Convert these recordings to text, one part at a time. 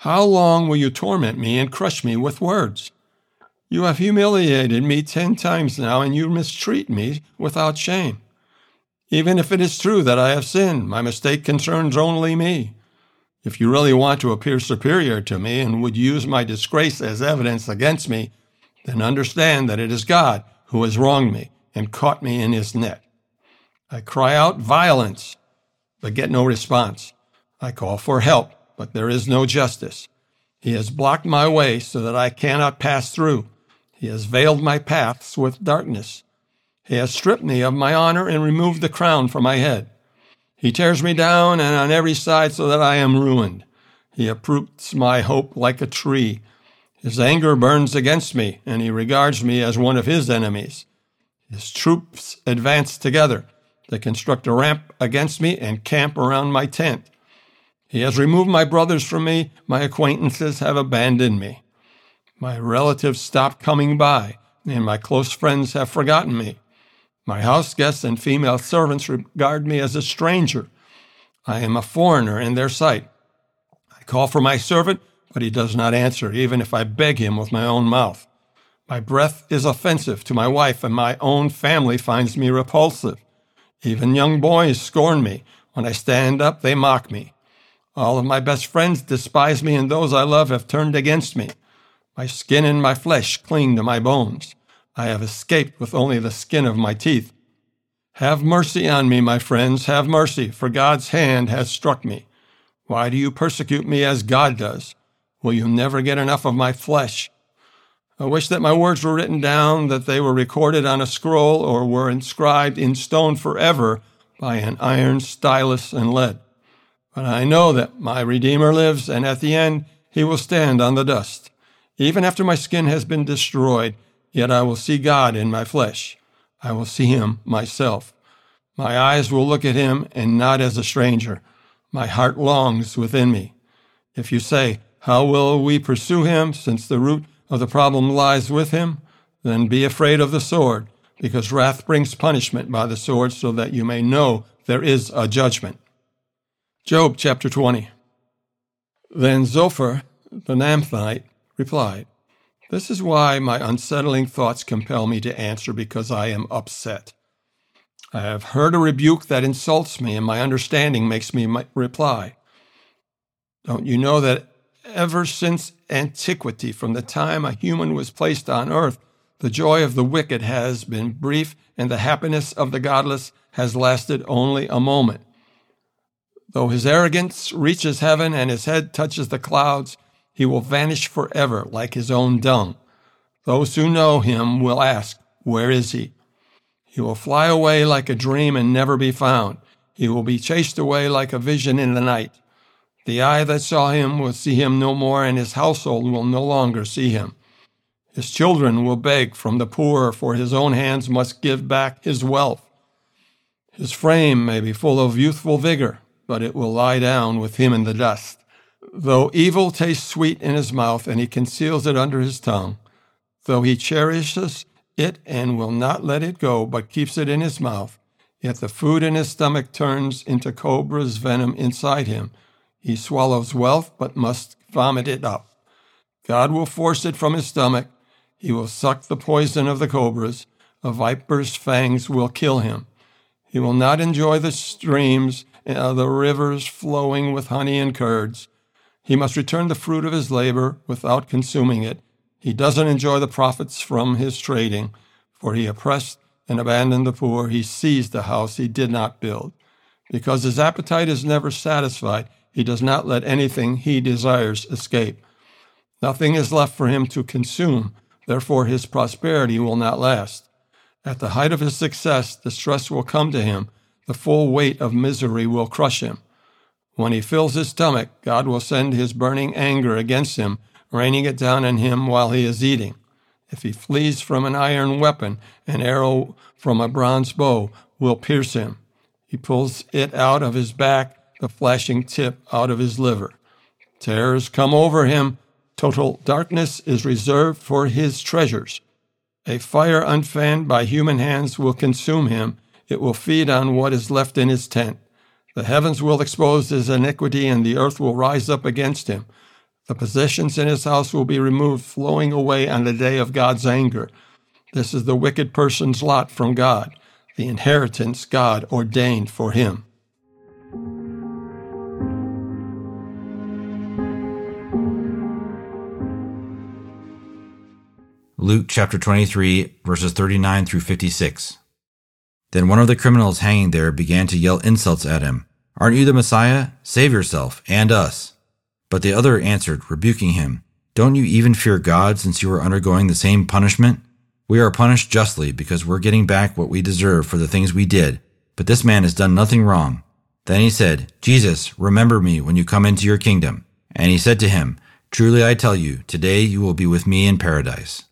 How long will you torment me and crush me with words? You have humiliated me ten times now, and you mistreat me without shame. Even if it is true that I have sinned, my mistake concerns only me. If you really want to appear superior to me and would use my disgrace as evidence against me, then understand that it is God who has wronged me and caught me in his net. I cry out violence, but get no response. I call for help, but there is no justice. He has blocked my way so that I cannot pass through. He has veiled my paths with darkness. He has stripped me of my honor and removed the crown from my head. He tears me down and on every side so that I am ruined. He uproots my hope like a tree. His anger burns against me, and he regards me as one of his enemies. His troops advance together. They construct a ramp against me and camp around my tent. He has removed my brothers from me. My acquaintances have abandoned me. My relatives stopped coming by, and my close friends have forgotten me. My house guests and female servants regard me as a stranger. I am a foreigner in their sight. I call for my servant, but he does not answer, even if I beg him with my own mouth. My breath is offensive to my wife, and my own family finds me repulsive. Even young boys scorn me. When I stand up, they mock me. All of my best friends despise me, and those I love have turned against me. My skin and my flesh cling to my bones. I have escaped with only the skin of my teeth. Have mercy on me, my friends, have mercy, for God's hand has struck me. Why do you persecute me as God does? Will you never get enough of my flesh? I wish that my words were written down, that they were recorded on a scroll, or were inscribed in stone forever by an iron stylus and lead. But I know that my Redeemer lives, and at the end he will stand on the dust. Even after my skin has been destroyed, yet I will see God in my flesh. I will see him myself. My eyes will look at him, and not as a stranger. My heart longs within me. If you say, How will we pursue him, since the root of the problem lies with him? Then be afraid of the sword, because wrath brings punishment by the sword, so that you may know there is a judgment. Job chapter 20. Then Zophar the Naamathite replied, This is why my unsettling thoughts compel me to answer, because I am upset. I have heard a rebuke that insults me, and my understanding makes me reply. Don't you know that ever since antiquity, from the time a human was placed on earth, the joy of the wicked has been brief, and the happiness of the godless has lasted only a moment? Though his arrogance reaches heaven and his head touches the clouds, he will vanish forever like his own dung. Those who know him will ask, Where is he? He will fly away like a dream and never be found. He will be chased away like a vision in the night. The eye that saw him will see him no more, and his household will no longer see him. His children will beg from the poor, for his own hands must give back his wealth. His frame may be full of youthful vigor, but it will lie down with him in the dust. Though evil tastes sweet in his mouth, and he conceals it under his tongue, though he cherishes it and will not let it go, but keeps it in his mouth, yet the food in his stomach turns into cobra's venom inside him. He swallows wealth, but must vomit it up. God will force it from his stomach. He will suck the poison of the cobras. A viper's fangs will kill him. He will not enjoy the streams uh, the rivers flowing with honey and curds. He must return the fruit of his labor without consuming it. He doesn't enjoy the profits from his trading, for he oppressed and abandoned the poor. He seized the house he did not build. Because his appetite is never satisfied, he does not let anything he desires escape. Nothing is left for him to consume, therefore his prosperity will not last. At the height of his success, distress will come to him the full weight of misery will crush him. When he fills his stomach, God will send his burning anger against him raining it down on him while he is eating. If he flees from an iron weapon, an arrow from a bronze bow will pierce him. He pulls it out of his back, the flashing tip out of his liver. Terrors come over him. Total darkness is reserved for his treasures. A fire unfanned by human hands will consume him. It will feed on what is left in his tent. The heavens will expose his iniquity, and the earth will rise up against him. The possessions in his house will be removed, flowing away on the day of God's anger. This is the wicked person's lot from God, the inheritance God ordained for him. Luke chapter 23, verses 39 through 56. Then one of the criminals hanging there began to yell insults at him. Aren't you the Messiah? Save yourself and us. But the other answered, rebuking him, Don't you even fear God since you are undergoing the same punishment? We are punished justly because we're getting back what we deserve for the things we did, but this man has done nothing wrong. Then he said, Jesus, remember me when you come into your kingdom. And he said to him, Truly I tell you, today you will be with me in paradise.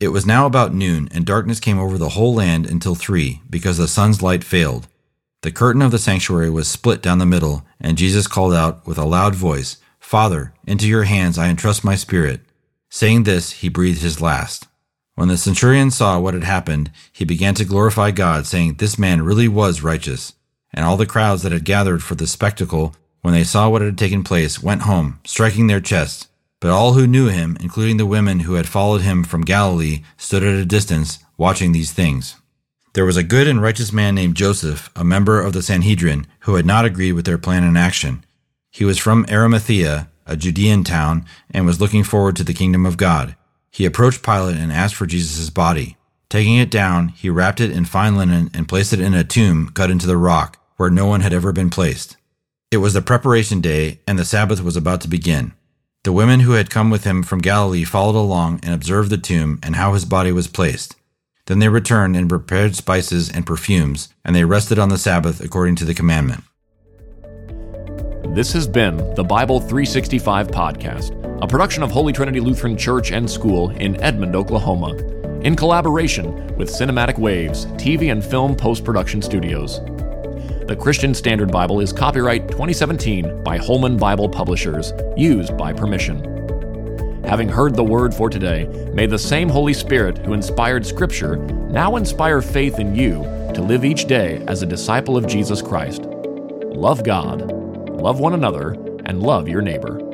It was now about noon, and darkness came over the whole land until three, because the sun's light failed. The curtain of the sanctuary was split down the middle, and Jesus called out with a loud voice, Father, into your hands I entrust my spirit. Saying this, he breathed his last. When the centurion saw what had happened, he began to glorify God, saying, This man really was righteous. And all the crowds that had gathered for the spectacle, when they saw what had taken place, went home, striking their chests. But all who knew him, including the women who had followed him from Galilee, stood at a distance, watching these things. There was a good and righteous man named Joseph, a member of the Sanhedrin, who had not agreed with their plan and action. He was from Arimathea, a Judean town, and was looking forward to the kingdom of God. He approached Pilate and asked for Jesus' body. Taking it down, he wrapped it in fine linen and placed it in a tomb cut into the rock, where no one had ever been placed. It was the preparation day, and the Sabbath was about to begin. The women who had come with him from Galilee followed along and observed the tomb and how his body was placed. Then they returned and prepared spices and perfumes, and they rested on the Sabbath according to the commandment. This has been the Bible 365 podcast, a production of Holy Trinity Lutheran Church and School in Edmond, Oklahoma, in collaboration with Cinematic Waves TV and Film Post Production Studios. The Christian Standard Bible is copyright 2017 by Holman Bible Publishers, used by permission. Having heard the word for today, may the same Holy Spirit who inspired Scripture now inspire faith in you to live each day as a disciple of Jesus Christ. Love God love one another, and love your neighbor.